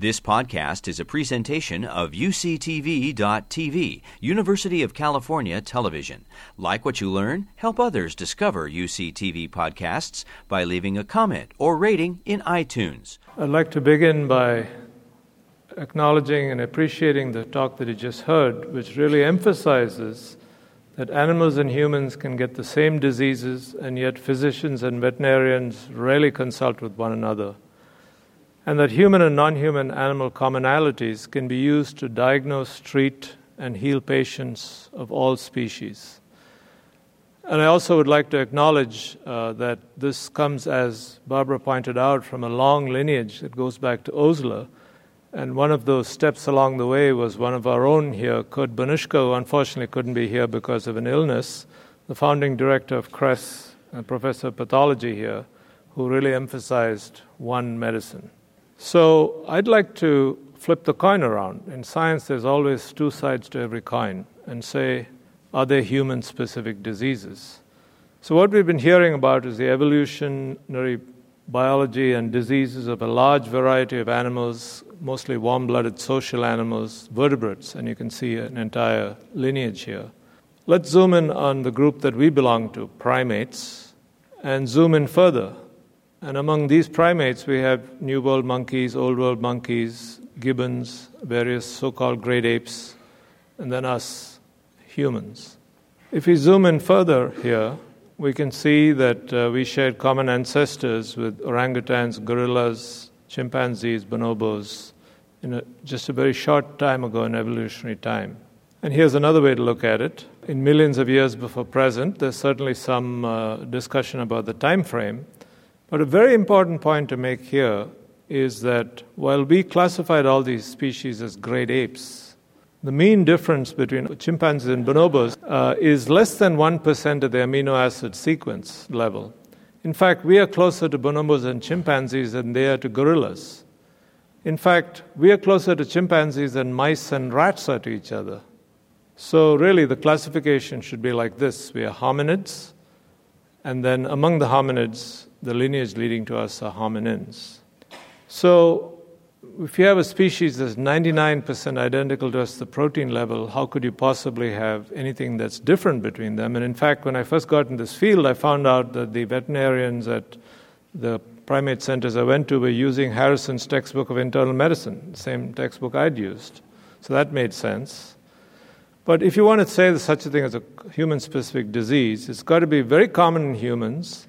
This podcast is a presentation of UCTV.tv, University of California Television. Like what you learn? Help others discover UCTV podcasts by leaving a comment or rating in iTunes. I'd like to begin by acknowledging and appreciating the talk that you just heard, which really emphasizes that animals and humans can get the same diseases, and yet physicians and veterinarians rarely consult with one another and that human and non human animal commonalities can be used to diagnose, treat, and heal patients of all species. And I also would like to acknowledge uh, that this comes, as Barbara pointed out, from a long lineage that goes back to Osler. And one of those steps along the way was one of our own here, Kurt Benirschke, who unfortunately couldn't be here because of an illness, the founding director of CRES and professor of pathology here, who really emphasized one medicine. So I'd like to flip the coin around. In science, there's always two sides to every coin, and say, are there human specific diseases? So, what we've been hearing about is the evolutionary biology and diseases of a large variety of animals, mostly warm blooded social animals, vertebrates, and you can see an entire lineage here. Let's zoom in on the group that we belong to, primates, and zoom in further and among these primates, we have New World monkeys, Old World monkeys, gibbons, various so called great apes, and then us, humans. If we zoom in further here, we can see that uh, we shared common ancestors with orangutans, gorillas, chimpanzees, bonobos, in a, just a very short time ago in evolutionary time. And here's another way to look at it. In millions of years before present, there's certainly some uh, discussion about the time frame. But a very important point to make here is that while we classified all these species as great apes, the mean difference between chimpanzees and bonobos uh, is less than 1% of the amino acid sequence level. In fact, we are closer to bonobos and chimpanzees than they are to gorillas. In fact, we are closer to chimpanzees than mice and rats are to each other. So, really, the classification should be like this we are hominids, and then among the hominids, the lineage leading to us are hominins. So, if you have a species that's 99% identical to us, at the protein level, how could you possibly have anything that's different between them? And in fact, when I first got in this field, I found out that the veterinarians at the primate centers I went to were using Harrison's textbook of internal medicine, the same textbook I'd used. So that made sense. But if you want to say there's such a thing as a human specific disease, it's got to be very common in humans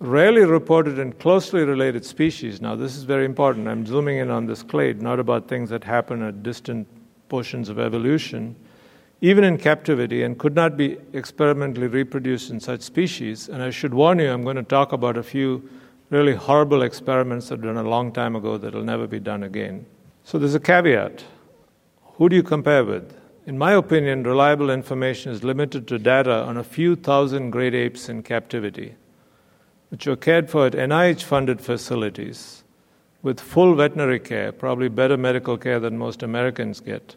rarely reported in closely related species. Now, this is very important. I'm zooming in on this clade, not about things that happen at distant portions of evolution, even in captivity, and could not be experimentally reproduced in such species. And I should warn you, I'm going to talk about a few really horrible experiments that were done a long time ago that will never be done again. So there's a caveat. Who do you compare with? In my opinion, reliable information is limited to data on a few thousand great apes in captivity which were cared for at NIH funded facilities with full veterinary care, probably better medical care than most Americans get,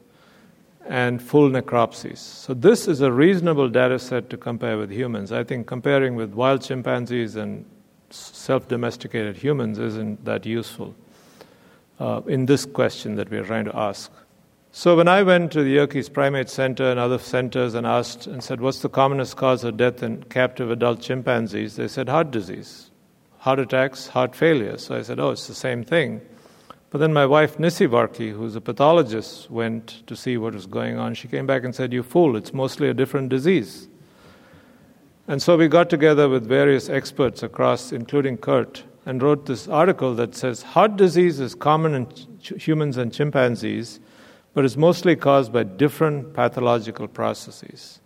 and full necropsies. So, this is a reasonable data set to compare with humans. I think comparing with wild chimpanzees and self domesticated humans isn't that useful uh, in this question that we're trying to ask. So when I went to the Yerkes Primate Center and other centers and asked and said, What's the commonest cause of death in captive adult chimpanzees? They said, Heart disease, heart attacks, heart failure. So I said, Oh, it's the same thing. But then my wife, Nissi Varki, who's a pathologist, went to see what was going on. She came back and said, You fool, it's mostly a different disease. And so we got together with various experts across, including Kurt, and wrote this article that says heart disease is common in ch- humans and chimpanzees but it's mostly caused by different pathological processes.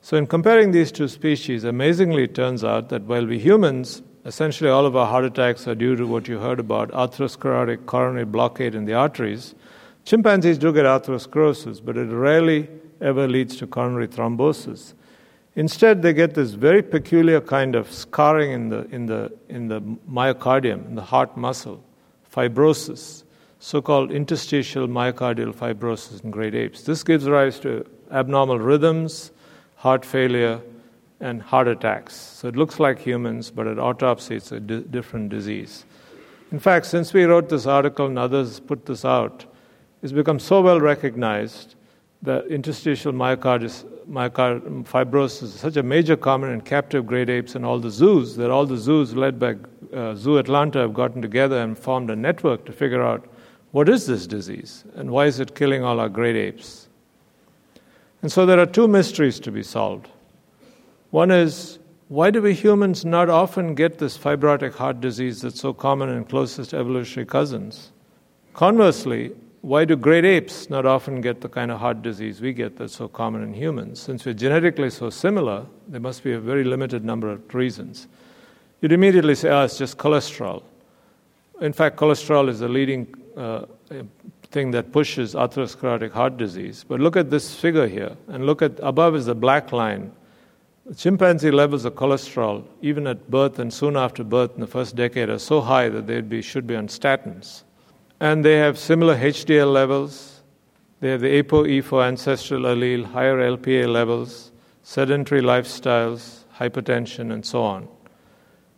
So, in comparing these two species, amazingly it turns out that while we humans, essentially all of our heart attacks are due to what you heard about atherosclerotic coronary blockade in the arteries, chimpanzees do get atherosclerosis, but it rarely ever leads to coronary thrombosis. Instead, they get this very peculiar kind of scarring in the, in the, in the myocardium, in the heart muscle, fibrosis so called interstitial myocardial fibrosis in great apes. This gives rise to abnormal rhythms, heart failure, and heart attacks. So it looks like humans, but at autopsy it's a di- different disease. In fact, since we wrote this article and others put this out, it's become so well recognized that interstitial myocarditis, myocard fibrosis is such a major common in captive great apes and all the zoos that all the zoos led by uh, Zoo Atlanta have gotten together and formed a network to figure out what is this disease and why is it killing all our great apes. And so there are two mysteries to be solved. One is why do we humans not often get this fibrotic heart disease that's so common in closest evolutionary cousins? Conversely, why do great apes not often get the kind of heart disease we get that's so common in humans? Since we're genetically so similar, there must be a very limited number of reasons. You'd immediately say, oh, it's just cholesterol. In fact, cholesterol is the leading uh, thing that pushes atherosclerotic heart disease. But look at this figure here, and look at above is the black line. Chimpanzee levels of cholesterol, even at birth and soon after birth in the first decade, are so high that they be, should be on statins. And they have similar HDL levels. They have the ApoE4 ancestral allele, higher LPA levels, sedentary lifestyles, hypertension, and so on.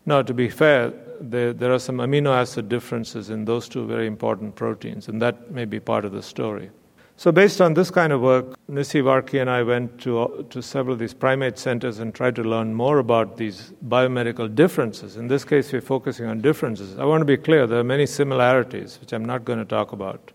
Now, to be fair, there, there are some amino acid differences in those two very important proteins, and that may be part of the story. So, based on this kind of work, Nissi Varki and I went to, to several of these primate centers and tried to learn more about these biomedical differences. In this case, we're focusing on differences. I want to be clear, there are many similarities, which I'm not going to talk about.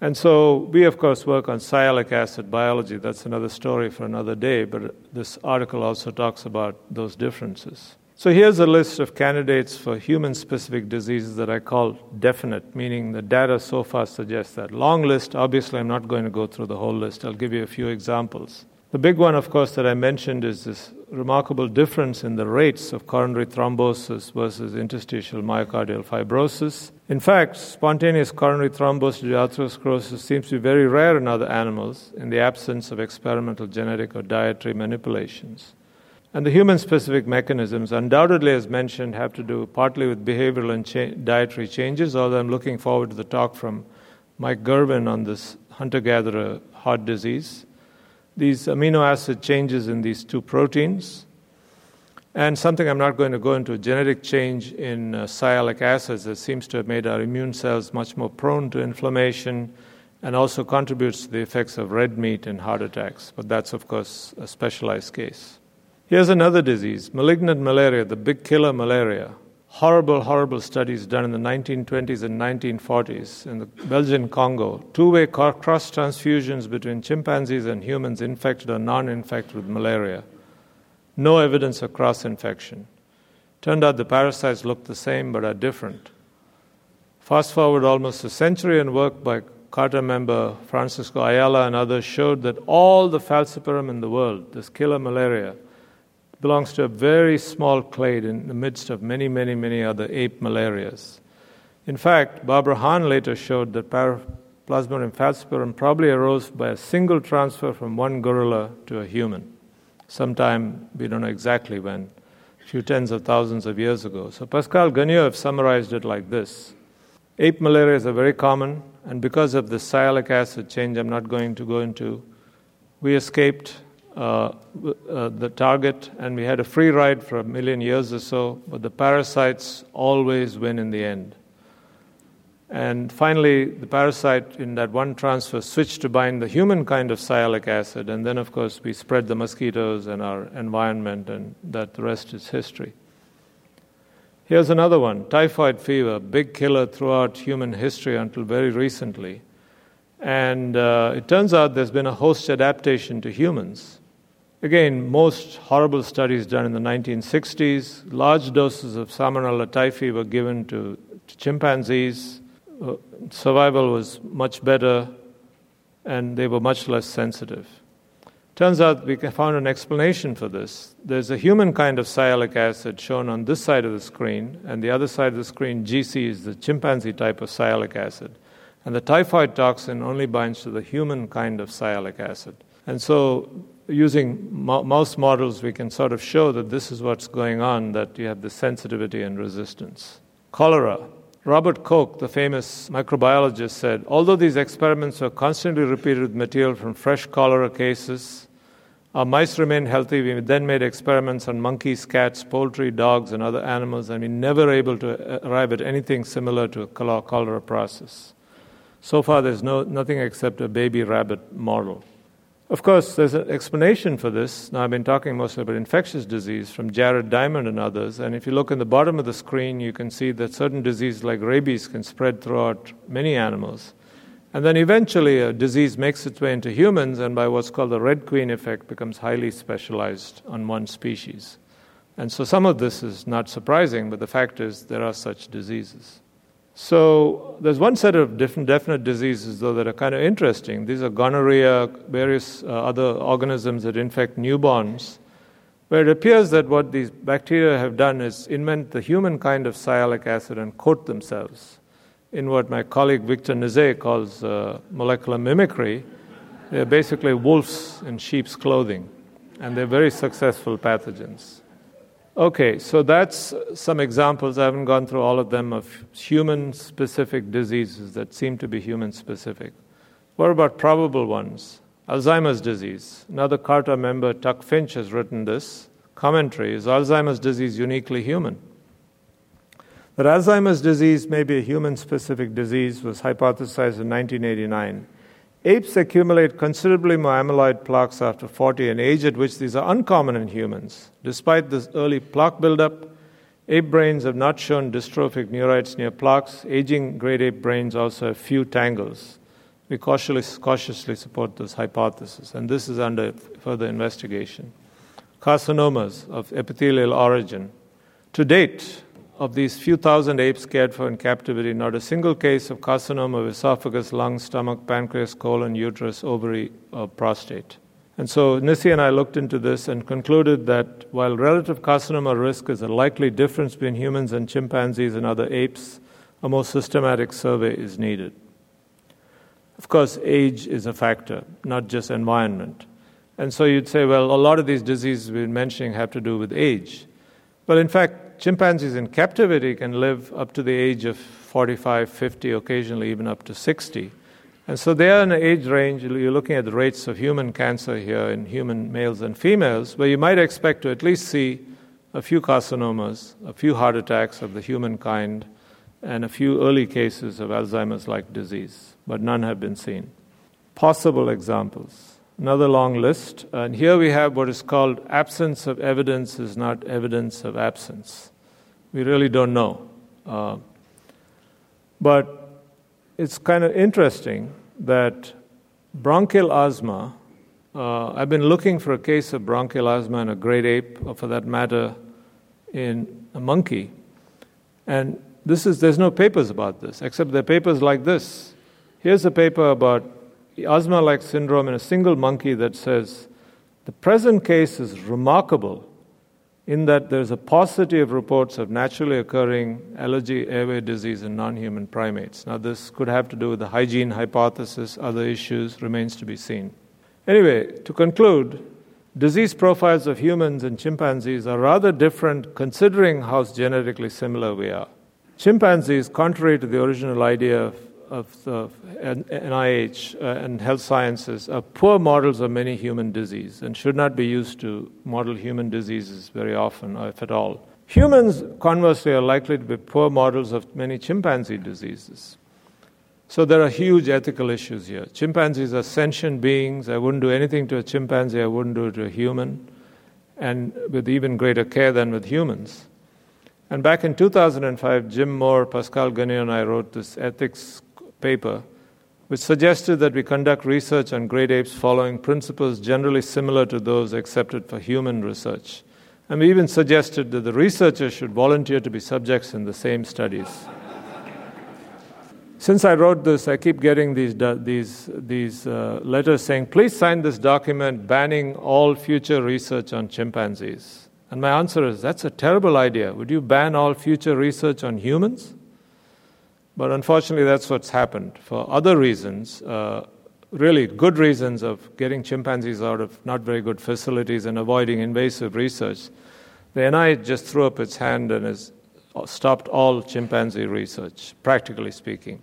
And so, we of course work on sialic acid biology. That's another story for another day, but this article also talks about those differences. So here's a list of candidates for human specific diseases that I call definite, meaning the data so far suggests that. Long list, obviously, I'm not going to go through the whole list. I'll give you a few examples. The big one, of course, that I mentioned is this remarkable difference in the rates of coronary thrombosis versus interstitial myocardial fibrosis. In fact, spontaneous coronary thrombosis due atherosclerosis seems to be very rare in other animals in the absence of experimental genetic or dietary manipulations. And the human specific mechanisms, undoubtedly, as mentioned, have to do partly with behavioral and cha- dietary changes, although I'm looking forward to the talk from Mike Gurven on this hunter gatherer heart disease. These amino acid changes in these two proteins, and something I'm not going to go into genetic change in uh, sialic acids that seems to have made our immune cells much more prone to inflammation and also contributes to the effects of red meat and heart attacks. But that's, of course, a specialized case. Here's another disease malignant malaria, the big killer malaria. Horrible, horrible studies done in the 1920s and 1940s in the Belgian Congo. Two way cross transfusions between chimpanzees and humans infected or non infected with malaria. No evidence of cross infection. Turned out the parasites look the same but are different. Fast forward almost a century, and work by CARTA member Francisco Ayala and others showed that all the falciparum in the world, this killer malaria, belongs to a very small clade in the midst of many, many, many other ape malarias. In fact, Barbara Hahn later showed that Plasmodium falciparum probably arose by a single transfer from one gorilla to a human, sometime, we don't know exactly when, a few tens of thousands of years ago. So Pascal Gagneux summarized it like this Ape malarias are very common, and because of the sialic acid change, I'm not going to go into, we escaped uh, uh, the target, and we had a free ride for a million years or so, but the parasites always win in the end. And finally, the parasite in that one transfer switched to bind the human kind of sialic acid, and then, of course, we spread the mosquitoes and our environment, and that the rest is history. Here's another one typhoid fever, big killer throughout human history until very recently. And uh, it turns out there's been a host adaptation to humans. Again, most horrible studies done in the 1960s. Large doses of Salmonella typhi were given to, to chimpanzees. Uh, survival was much better, and they were much less sensitive. Turns out we found an explanation for this. There's a human kind of sialic acid shown on this side of the screen, and the other side of the screen, GC, is the chimpanzee type of sialic acid. And the typhoid toxin only binds to the human kind of sialic acid. And so using mouse models, we can sort of show that this is what's going on, that you have the sensitivity and resistance. Cholera. Robert Koch, the famous microbiologist, said although these experiments were constantly repeated with material from fresh cholera cases, Our mice remained healthy. We then made experiments on monkeys, cats, poultry, dogs, and other animals, and we never able to uh, arrive at anything similar to a cholera process. So far, there's no, nothing except a baby rabbit model. Of course, there's an explanation for this. Now, I've been talking mostly about infectious disease from Jared Diamond and others. And if you look in the bottom of the screen, you can see that certain diseases like rabies can spread throughout many animals. And then eventually, a disease makes its way into humans, and by what's called the Red Queen effect, becomes highly specialized on one species. And so, some of this is not surprising, but the fact is, there are such diseases. So there's one set of different definite diseases, though, that are kind of interesting. These are gonorrhea, various uh, other organisms that infect newborns, where it appears that what these bacteria have done is invent the human kind of sialic acid and coat themselves in what my colleague Victor Nizet calls uh, molecular mimicry. They're basically wolves in sheep's clothing, and they're very successful pathogens. Okay, so that's some examples. I haven't gone through all of them of human specific diseases that seem to be human specific. What about probable ones? Alzheimer's disease. Another CARTA member, Tuck Finch, has written this commentary Is Alzheimer's disease uniquely human? That Alzheimer's disease may be a human specific disease was hypothesized in 1989. Apes accumulate considerably more amyloid plaques after 40, an age at which these are uncommon in humans. Despite this early plaque buildup, ape brains have not shown dystrophic neurites near plaques. Aging great ape brains also have few tangles. We cautiously, cautiously support this hypothesis, and this is under further investigation. Carcinomas of epithelial origin. To date, of these few thousand apes cared for in captivity, not a single case of carcinoma of esophagus, lung, stomach, pancreas, colon, uterus, ovary, or prostate. And so Nissi and I looked into this and concluded that while relative carcinoma risk is a likely difference between humans and chimpanzees and other apes, a more systematic survey is needed. Of course, age is a factor, not just environment. And so you'd say, well, a lot of these diseases we've been mentioning have to do with age. But in fact, chimpanzees in captivity can live up to the age of 45, 50, occasionally even up to 60. And so they are in an age range, you're looking at the rates of human cancer here in human males and females, where you might expect to at least see a few carcinomas, a few heart attacks of the human kind, and a few early cases of Alzheimer's like disease, but none have been seen. Possible examples another long list. And here we have what is called absence of evidence is not evidence of absence. We really don't know. Uh, but it's kind of interesting that bronchial asthma, uh, I've been looking for a case of bronchial asthma in a great ape, or for that matter, in a monkey. And this is, there's no papers about this, except there are papers like this. Here's a paper about asthma like syndrome in a single monkey that says the present case is remarkable in that there's a paucity of reports of naturally occurring allergy airway disease in non human primates. Now, this could have to do with the hygiene hypothesis, other issues remains to be seen. Anyway, to conclude, disease profiles of humans and chimpanzees are rather different considering how genetically similar we are. Chimpanzees, contrary to the original idea of of the NIH uh, and health sciences are poor models of many human disease and should not be used to model human diseases very often, if at all. Humans, conversely, are likely to be poor models of many chimpanzee diseases. So there are huge ethical issues here. Chimpanzees are sentient beings. I wouldn't do anything to a chimpanzee I wouldn't do it to a human, and with even greater care than with humans. And back in 2005, Jim Moore, Pascal Gagneux, and I wrote this ethics paper, which suggested that we conduct research on great apes following principles generally similar to those accepted for human research. And we even suggested that the researchers should volunteer to be subjects in the same studies. Since I wrote this, I keep getting these, these, these uh, letters saying, please sign this document banning all future research on chimpanzees. And my answer is, that's a terrible idea. Would you ban all future research on humans? But unfortunately, that's what's happened. For other reasons, uh, really good reasons of getting chimpanzees out of not very good facilities and avoiding invasive research, the NIH just threw up its hand and has stopped all chimpanzee research, practically speaking.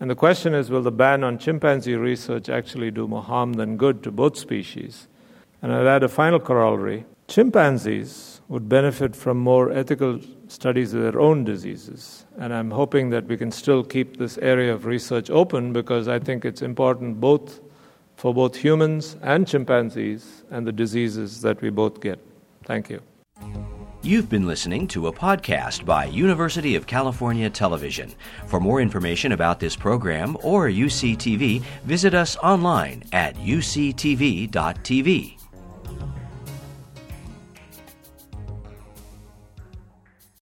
And the question is will the ban on chimpanzee research actually do more harm than good to both species? And I'll add a final corollary chimpanzees would benefit from more ethical studies of their own diseases. And I'm hoping that we can still keep this area of research open because I think it's important both for both humans and chimpanzees and the diseases that we both get. Thank you. You've been listening to a podcast by University of California Television. For more information about this program or UCTV, visit us online at uctv.tv.